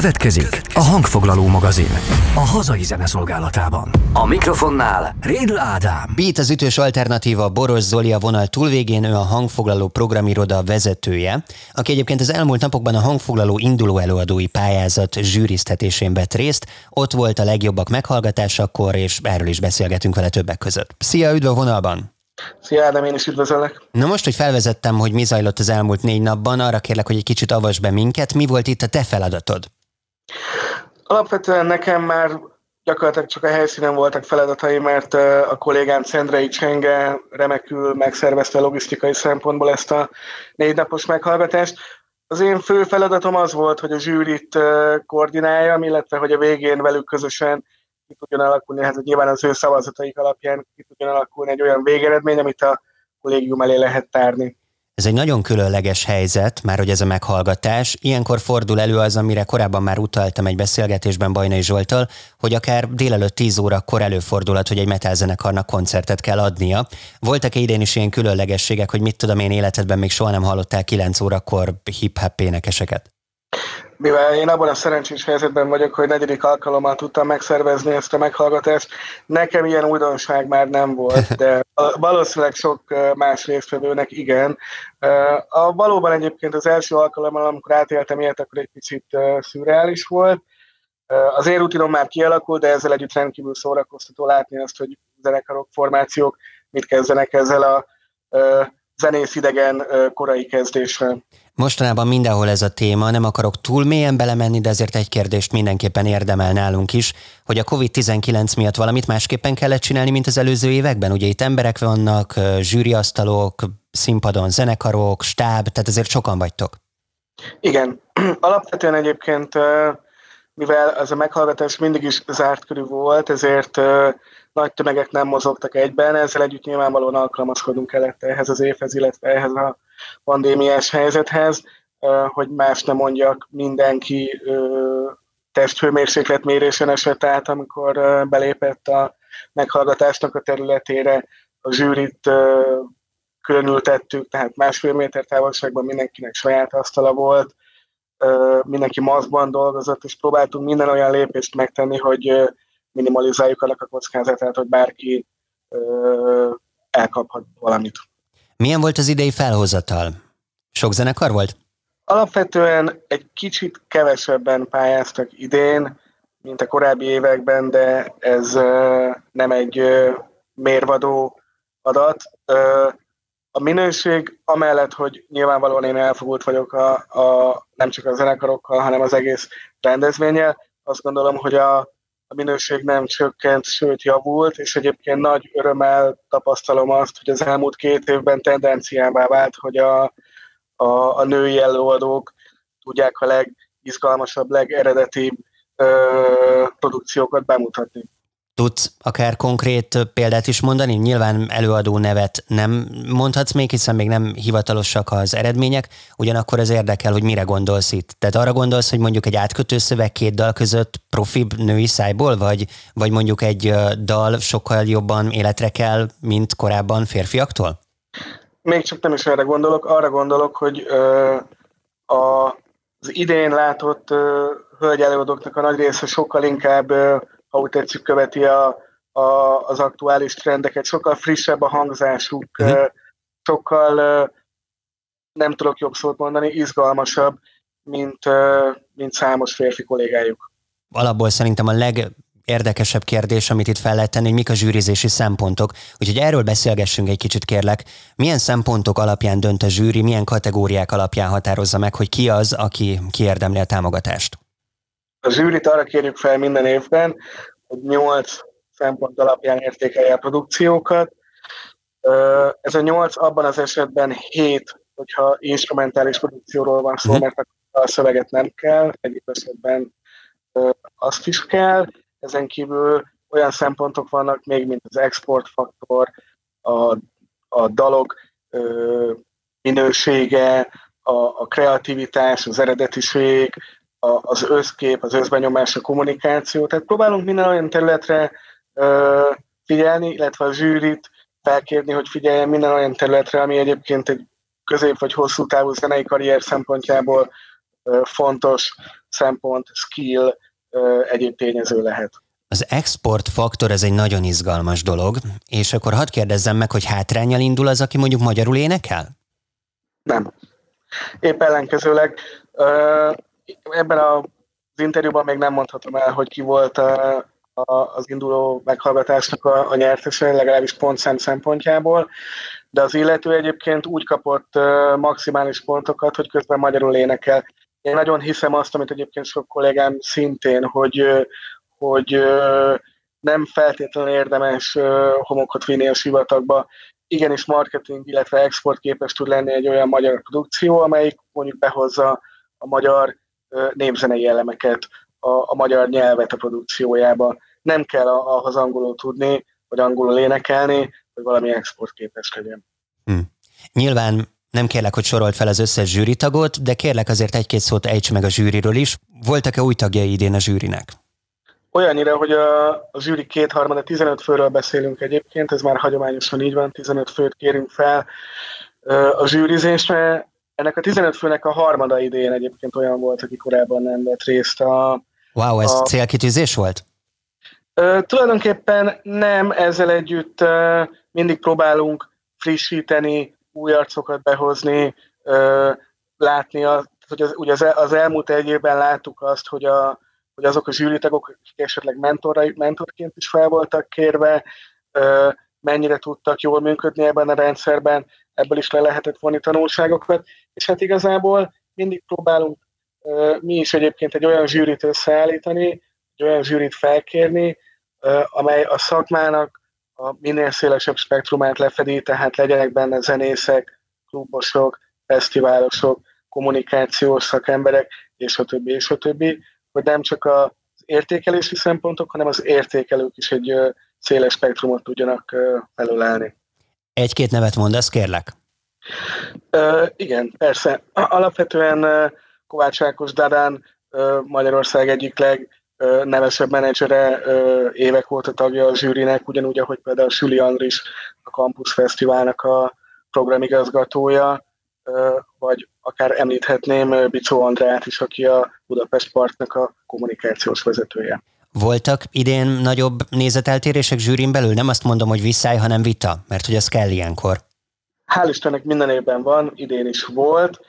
Következik a hangfoglaló magazin. A hazai zene szolgálatában. A mikrofonnál Rédl Ádám. Beat az ütős alternatíva Boros Zoli a vonal túlvégén, ő a hangfoglaló programiroda vezetője, aki egyébként az elmúlt napokban a hangfoglaló induló előadói pályázat zsűriztetésén vett részt, ott volt a legjobbak meghallgatásakor, és erről is beszélgetünk vele többek között. Szia, üdv a vonalban! Szia Ádám, én is üdvözöllek. Na most, hogy felvezettem, hogy mi zajlott az elmúlt négy napban, arra kérlek, hogy egy kicsit avasd be minket. Mi volt itt a te feladatod? Alapvetően nekem már gyakorlatilag csak a helyszínen voltak feladatai, mert a kollégám Szendrei Csenge remekül megszervezte logisztikai szempontból ezt a négy napos meghallgatást. Az én fő feladatom az volt, hogy a zsűrit koordináljam, illetve hogy a végén velük közösen ki tudjon alakulni, hát nyilván az ő szavazataik alapján ki tudjon alakulni egy olyan végeredmény, amit a kollégium elé lehet tárni. Ez egy nagyon különleges helyzet, már hogy ez a meghallgatás. Ilyenkor fordul elő az, amire korábban már utaltam egy beszélgetésben Bajnai Zsolttal, hogy akár délelőtt 10 órakor előfordulhat, hogy egy metalzenekarnak koncertet kell adnia. Voltak idén is ilyen különlegességek, hogy mit tudom én életedben még soha nem hallottál 9 órakor hip-hop énekeseket? Mivel én abban a szerencsés helyzetben vagyok, hogy negyedik alkalommal tudtam megszervezni ezt a meghallgatást, nekem ilyen újdonság már nem volt, de valószínűleg sok más résztvevőnek igen. A, valóban egyébként az első alkalommal, amikor átéltem ilyet, akkor egy picit szürreális volt. Az én rutinom már kialakult, de ezzel együtt rendkívül szórakoztató látni azt, hogy zenekarok, formációk mit kezdenek ezzel a zenész idegen korai kezdéssel. Mostanában mindenhol ez a téma, nem akarok túl mélyen belemenni, de ezért egy kérdést mindenképpen érdemel nálunk is, hogy a COVID-19 miatt valamit másképpen kellett csinálni, mint az előző években. Ugye itt emberek vannak, zsűriasztalok, színpadon zenekarok, stáb, tehát azért sokan vagytok. Igen, alapvetően egyébként mivel ez a meghallgatás mindig is zárt körű volt, ezért nagy tömegek nem mozogtak egyben, ezzel együtt nyilvánvalóan alkalmazkodunk kellett ehhez az évhez, illetve ehhez a pandémiás helyzethez, hogy más nem mondjak, mindenki testhőmérsékletmérésen esett át, amikor belépett a meghallgatásnak a területére, a zsűrit különültettük, tehát másfél méter távolságban mindenkinek saját asztala volt, mindenki maszkban dolgozott, és próbáltunk minden olyan lépést megtenni, hogy minimalizáljuk annak a kockázatát, hogy bárki elkaphat valamit. Milyen volt az idei felhozatal? Sok zenekar volt? Alapvetően egy kicsit kevesebben pályáztak idén, mint a korábbi években, de ez nem egy mérvadó adat. A minőség, amellett, hogy nyilvánvalóan én elfogult vagyok a, a, nem csak a zenekarokkal, hanem az egész rendezvényel, azt gondolom, hogy a, a minőség nem csökkent, sőt javult, és egyébként nagy örömmel tapasztalom azt, hogy az elmúlt két évben tendenciává vált, hogy a, a, a női előadók tudják a legizgalmasabb, legeredetibb ö, produkciókat bemutatni. Tudsz akár konkrét példát is mondani? Nyilván előadó nevet nem mondhatsz még, hiszen még nem hivatalosak az eredmények, ugyanakkor ez érdekel, hogy mire gondolsz itt. Tehát arra gondolsz, hogy mondjuk egy átkötő szöveg két dal között profibb női szájból, vagy, vagy mondjuk egy dal sokkal jobban életre kell, mint korábban férfiaktól? Még csak nem is erre gondolok, arra gondolok, hogy ö, a, az idén látott ö, hölgy előadóknak a nagy része sokkal inkább ö, ha úgy tetszik, követi a, a, az aktuális trendeket, sokkal frissebb a hangzásuk, uh-huh. sokkal, nem tudok jobb szót mondani, izgalmasabb, mint, mint számos férfi kollégájuk. Alapból szerintem a leg érdekesebb kérdés, amit itt fel lehet tenni, hogy mik a zsűrizési szempontok. Úgyhogy erről beszélgessünk egy kicsit, kérlek. Milyen szempontok alapján dönt a zsűri, milyen kategóriák alapján határozza meg, hogy ki az, aki kiérdemli a támogatást? A zsűrit arra kérjük fel minden évben, hogy nyolc szempont alapján értékelje a produkciókat. Ez a nyolc abban az esetben hét, hogyha instrumentális produkcióról van szó, mhm. mert a szöveget nem kell, egyik esetben azt is kell. Ezen kívül olyan szempontok vannak még, mint az exportfaktor, a, a dalok minősége, a, a kreativitás, az eredetiség, az összkép, az összbenyomás, a kommunikáció. Tehát próbálunk minden olyan területre ö, figyelni, illetve a zsűrit felkérni, hogy figyeljen minden olyan területre, ami egyébként egy közép vagy hosszú távú zenei karrier szempontjából ö, fontos szempont, skill, egyéb tényező lehet. Az export faktor ez egy nagyon izgalmas dolog, és akkor hadd kérdezzem meg, hogy hátrányal indul az, aki mondjuk magyarul énekel? Nem. Épp ellenkezőleg ebben az interjúban még nem mondhatom el, hogy ki volt a, a, az induló meghallgatásnak a, a nyertese, legalábbis pontszám szempontjából, de az illető egyébként úgy kapott maximális pontokat, hogy közben magyarul énekel. Én nagyon hiszem azt, amit egyébként sok kollégám szintén, hogy, hogy nem feltétlenül érdemes homokot vinni a sivatagba. Igenis marketing, illetve export képes tud lenni egy olyan magyar produkció, amelyik mondjuk behozza a magyar népzenei elemeket, a, a magyar nyelvet a produkciójába. Nem kell ahhoz angolul tudni, vagy angolul énekelni, hogy valami exportképes legyen. Hm. Nyilván nem kérlek, hogy sorolt fel az összes zsűritagot, de kérlek azért egy-két szót ejts meg a zsűriről is. Voltak-e új tagjai idén a zsűrinek? Olyannyira, hogy a, a zsűri kétharmada, 15 főről beszélünk egyébként, ez már hagyományosan így van, 15 főt kérünk fel a zsűrizésre. Ennek a 15 főnek a harmada idén egyébként olyan volt, aki korábban nem vett részt a... Wow, ez a, célkitűzés volt? Uh, tulajdonképpen nem, ezzel együtt uh, mindig próbálunk frissíteni, új arcokat behozni, uh, látni, a, hogy az, ugye az, az elmúlt egy évben láttuk azt, hogy, a, hogy azok a zsűritagok, akik esetleg mentorai, mentorként is fel voltak kérve, uh, mennyire tudtak jól működni ebben a rendszerben, ebből is le lehetett vonni tanulságokat, és hát igazából mindig próbálunk mi is egyébként egy olyan zsűrit összeállítani, egy olyan zsűrit felkérni, amely a szakmának a minél szélesebb spektrumát lefedi, tehát legyenek benne zenészek, klubosok, fesztiválosok, kommunikációs szakemberek, és a többi, és a többi, hogy nem csak az értékelési szempontok, hanem az értékelők is egy széles spektrumot tudjanak felülelni. Egy-két nevet mondasz, kérlek? Uh, igen, persze. Alapvetően uh, Kovács Ákos Dadán uh, Magyarország egyik leg nevesebb menedzsere évek óta tagja a zsűrinek, ugyanúgy, ahogy például Süli Andris, a Campus Fesztiválnak a programigazgatója, vagy akár említhetném Bicó Andrát is, aki a Budapest Parknak a kommunikációs vezetője. Voltak idén nagyobb nézeteltérések zsűrin belül? Nem azt mondom, hogy visszáj, hanem vita, mert hogy az kell ilyenkor. Hál' Istennek minden évben van, idén is volt.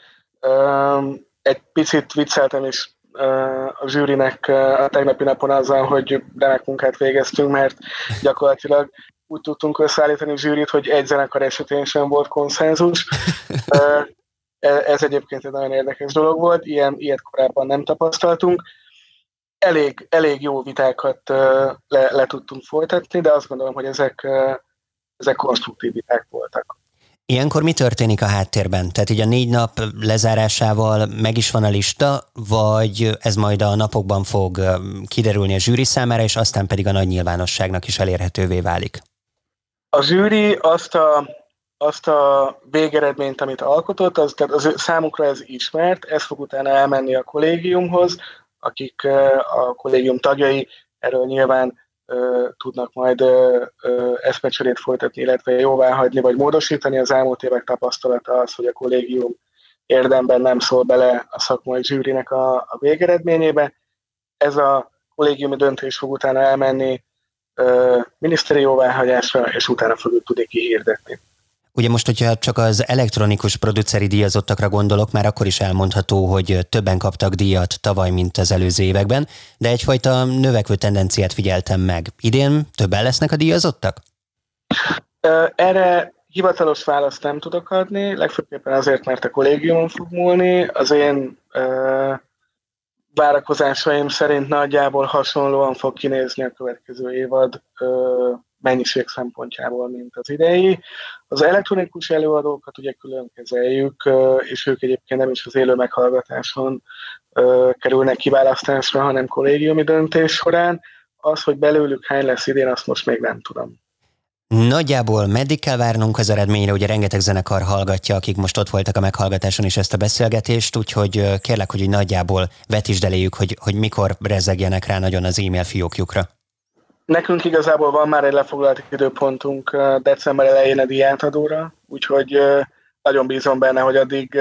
Egy picit vicceltem is a zsűrinek a tegnapi napon azzal, hogy remek munkát végeztünk, mert gyakorlatilag úgy tudtunk összeállítani zsűrit, hogy egy zenekar esetén sem volt konszenzus. E, ez egyébként egy nagyon érdekes dolog volt, ilyen, ilyet korábban nem tapasztaltunk. Elég, elég jó vitákat le, le tudtunk folytatni, de azt gondolom, hogy ezek, ezek konstruktív viták voltak. Ilyenkor mi történik a háttérben? Tehát így a négy nap lezárásával meg is van a lista, vagy ez majd a napokban fog kiderülni a zsűri számára, és aztán pedig a nagy nyilvánosságnak is elérhetővé válik? A zsűri azt a, azt a végeredményt, amit alkotott, az, tehát az számukra ez ismert, ez fog utána elmenni a kollégiumhoz, akik a kollégium tagjai, erről nyilván tudnak majd eszmecserét folytatni, illetve jóvá hagyni, vagy módosítani. Az elmúlt évek tapasztalata az, hogy a kollégium érdemben nem szól bele a szakmai zsűrinek a, a végeredményébe. Ez a kollégiumi döntés fog utána elmenni miniszteri jóváhagyásra, és utána fogjuk tudni kihirdetni. Ugye most, hogyha csak az elektronikus produceri díjazottakra gondolok, már akkor is elmondható, hogy többen kaptak díjat tavaly, mint az előző években, de egyfajta növekvő tendenciát figyeltem meg. Idén többen lesznek a díjazottak? Erre hivatalos választ nem tudok adni, legfőképpen azért, mert a kollégiumon fog múlni. Az én várakozásaim szerint nagyjából hasonlóan fog kinézni a következő évad mennyiség szempontjából, mint az idei. Az elektronikus előadókat ugye külön kezeljük, és ők egyébként nem is az élő meghallgatáson kerülnek kiválasztásra, hanem kollégiumi döntés során. Az, hogy belőlük hány lesz idén, azt most még nem tudom. Nagyjából meddig kell várnunk az eredményre? Ugye rengeteg zenekar hallgatja, akik most ott voltak a meghallgatáson is ezt a beszélgetést, úgyhogy kérlek, hogy nagyjából vetítsd hogy, hogy mikor rezegjenek rá nagyon az e-mail fiókjukra. Nekünk igazából van már egy lefoglalt időpontunk december elején a diátadóra, úgyhogy nagyon bízom benne, hogy addig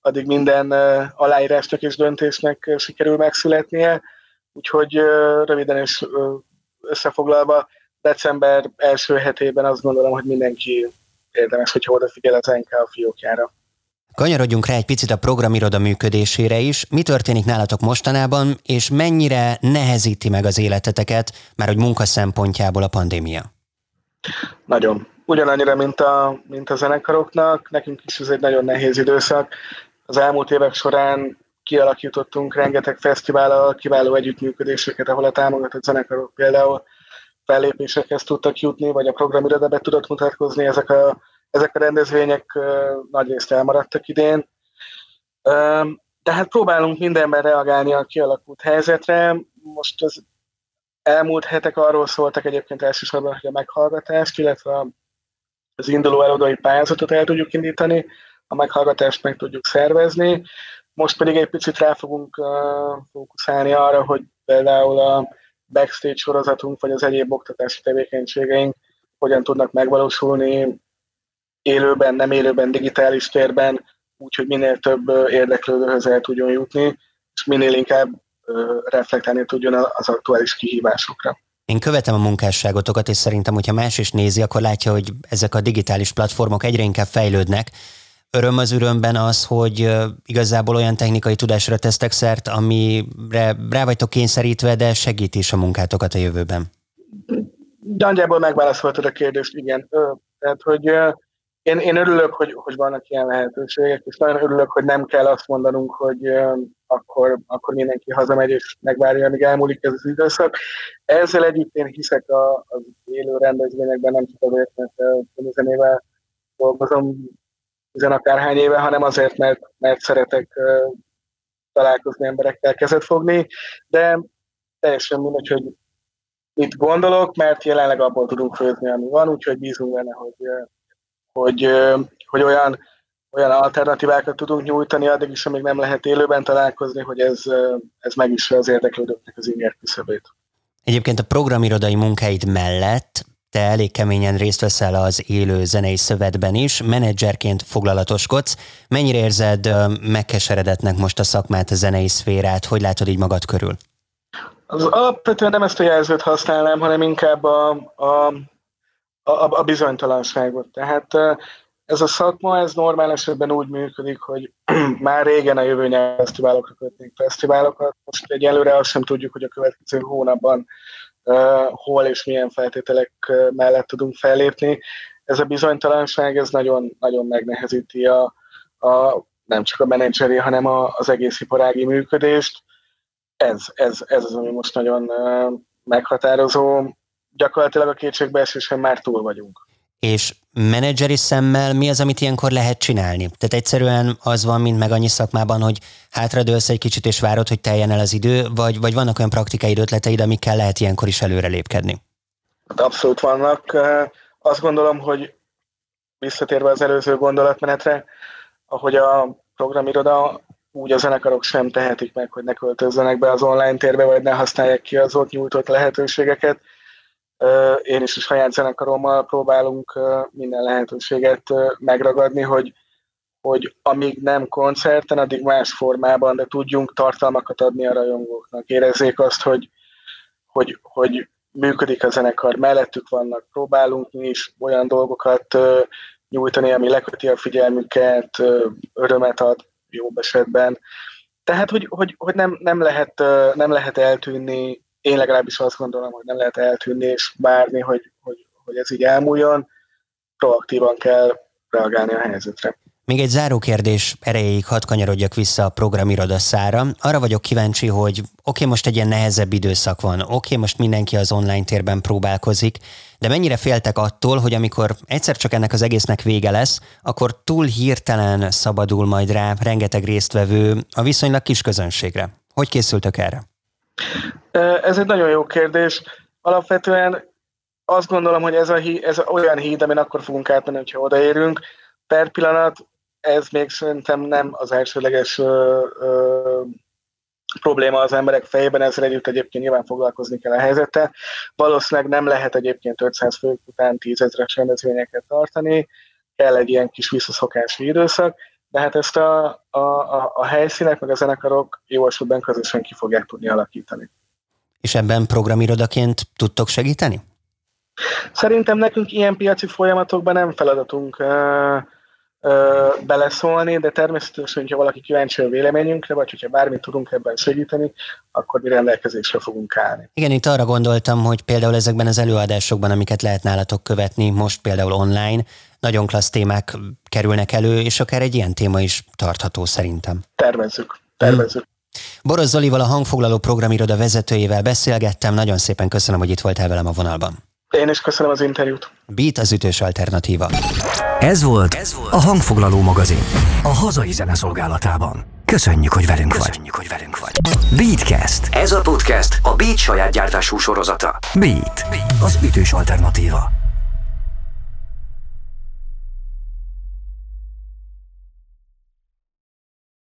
addig minden aláírásnak és döntésnek sikerül megszületnie. Úgyhogy röviden és összefoglalva, december első hetében azt gondolom, hogy mindenki érdemes, hogyha odafigyel az NK a fiókjára. Kanyarodjunk rá egy picit a programiroda működésére is. Mi történik nálatok mostanában, és mennyire nehezíti meg az életeteket, már hogy munka szempontjából a pandémia? Nagyon. Ugyanannyira, mint a, mint a zenekaroknak, nekünk is ez egy nagyon nehéz időszak. Az elmúlt évek során kialakítottunk rengeteg fesztivállal kiváló együttműködéseket, ahol a támogatott zenekarok például fellépésekhez tudtak jutni, vagy a programiroda be tudott mutatkozni, ezek a, ezek a rendezvények nagy részt elmaradtak idén. Tehát próbálunk mindenben reagálni a kialakult helyzetre. Most az elmúlt hetek arról szóltak egyébként elsősorban, hogy a meghallgatást, illetve az induló előadói pályázatot el tudjuk indítani, a meghallgatást meg tudjuk szervezni. Most pedig egy picit rá fogunk fókuszálni arra, hogy például a backstage sorozatunk, vagy az egyéb oktatási tevékenységeink hogyan tudnak megvalósulni élőben, nem élőben, digitális térben, úgyhogy minél több érdeklődőhöz el tudjon jutni, és minél inkább reflektálni tudjon az aktuális kihívásokra. Én követem a munkásságotokat, és szerintem, hogyha más is nézi, akkor látja, hogy ezek a digitális platformok egyre inkább fejlődnek, öröm az örömben az, hogy igazából olyan technikai tudásra tesztek szert, amire rá vagytok kényszerítve, de segít is a munkátokat a jövőben. Nagyjából megválaszoltad a kérdést, igen. Tehát, hogy én, én örülök, hogy, hogy vannak ilyen lehetőségek, és nagyon örülök, hogy nem kell azt mondanunk, hogy akkor, akkor mindenki hazamegy és megvárja, amíg elmúlik ez az időszak. Ezzel együtt én hiszek az élő rendezvényekben, nem csak azért, mert a zenével dolgozom akárhány éve, hanem azért, mert, mert szeretek uh, találkozni emberekkel, kezet fogni, de teljesen mindegy, hogy mit gondolok, mert jelenleg abból tudunk főzni, ami van, úgyhogy bízunk benne, hogy, hogy, hogy olyan, olyan alternatívákat tudunk nyújtani, addig is, amíg nem lehet élőben találkozni, hogy ez, ez megüsse az érdeklődőknek az inger küszöbét. Egyébként a programirodai munkáid mellett te elég keményen részt veszel az élő zenei szövetben is, menedzserként foglalatoskodsz. Mennyire érzed megkeseredetnek most a szakmát, a zenei szférát? Hogy látod így magad körül? Az alapvetően nem ezt a jelzőt használnám, hanem inkább a, a, a, a bizonytalanságot. Tehát ez a szakma, ez normál esetben úgy működik, hogy már régen a jövő nyelv fesztiválokra kötnénk fesztiválokat. Most egyelőre azt sem tudjuk, hogy a következő hónapban hol és milyen feltételek mellett tudunk fellépni. Ez a bizonytalanság, ez nagyon, nagyon megnehezíti a, a, nem csak a menedzseri, hanem a, az egész iparági működést. Ez, ez, ez az, ami most nagyon meghatározó. Gyakorlatilag a kétségbeesésen már túl vagyunk. És menedzseri szemmel mi az, amit ilyenkor lehet csinálni? Tehát egyszerűen az van, mint meg annyi szakmában, hogy hátradőlsz egy kicsit és várod, hogy teljen el az idő, vagy, vagy vannak olyan praktikai ötleteid, amikkel lehet ilyenkor is előrelépkedni? Hát abszolút vannak. Azt gondolom, hogy visszatérve az előző gondolatmenetre, ahogy a programiroda, úgy a zenekarok sem tehetik meg, hogy ne költözzenek be az online térbe, vagy ne használják ki az ott nyújtott lehetőségeket én is a saját zenekarommal próbálunk minden lehetőséget megragadni, hogy, hogy amíg nem koncerten, addig más formában, de tudjunk tartalmakat adni a rajongóknak. Érezzék azt, hogy, hogy, hogy működik a zenekar, mellettük vannak, próbálunk mi is olyan dolgokat nyújtani, ami leköti a figyelmüket, örömet ad jobb esetben. Tehát, hogy, hogy, hogy nem, nem, lehet, nem lehet eltűnni én legalábbis azt gondolom, hogy nem lehet eltűnni és várni, hogy, hogy, hogy ez így elmúljon, proaktívan kell reagálni a helyzetre. Még egy záró kérdés erejéig hadd kanyarodjak vissza a programiroda szára. Arra vagyok kíváncsi, hogy oké, okay, most egy ilyen nehezebb időszak van, oké, okay, most mindenki az online térben próbálkozik, de mennyire féltek attól, hogy amikor egyszer csak ennek az egésznek vége lesz, akkor túl hirtelen szabadul majd rá rengeteg résztvevő a viszonylag kis közönségre. Hogy készültök erre? Ez egy nagyon jó kérdés. Alapvetően azt gondolom, hogy ez, a hí, ez olyan híd, amin akkor fogunk átmenni, hogyha odaérünk. Per pillanat ez még szerintem nem az elsőleges ö, ö, probléma az emberek fejében, ezzel együtt egyébként nyilván foglalkozni kell a helyzettel. Valószínűleg nem lehet egyébként 500 fők után 10 ezres rendezvényeket tartani, kell egy ilyen kis visszaszokási időszak, de hát ezt a, a, a, a helyszínek, meg a zenekarok jó esetben közösen ki fogják tudni alakítani. És ebben programirodaként tudtok segíteni? Szerintem nekünk ilyen piaci folyamatokban nem feladatunk uh, ö, beleszólni, de természetesen, hogyha valaki kíváncsi a véleményünkre, vagy hogyha bármit tudunk ebben segíteni, akkor mi rendelkezésre fogunk állni. Igen, itt arra gondoltam, hogy például ezekben az előadásokban, amiket lehet nálatok követni, most például online, nagyon klassz témák kerülnek elő, és akár egy ilyen téma is tartható szerintem. Tervezzük, tervezzük. Hmm. Boros Zolival, a hangfoglaló programiroda vezetőjével beszélgettem, nagyon szépen köszönöm, hogy itt voltál velem a vonalban. Én is köszönöm az interjút. Beat az ütős alternatíva. Ez volt, Ez volt a Hangfoglaló magazin. A hazai zene szolgálatában. Köszönjük, hogy velünk vagy. Köszönjük, hogy velünk vagy. Beatcast. Ez a podcast a Beat saját gyártású sorozata. Beat. Az ütős alternatíva.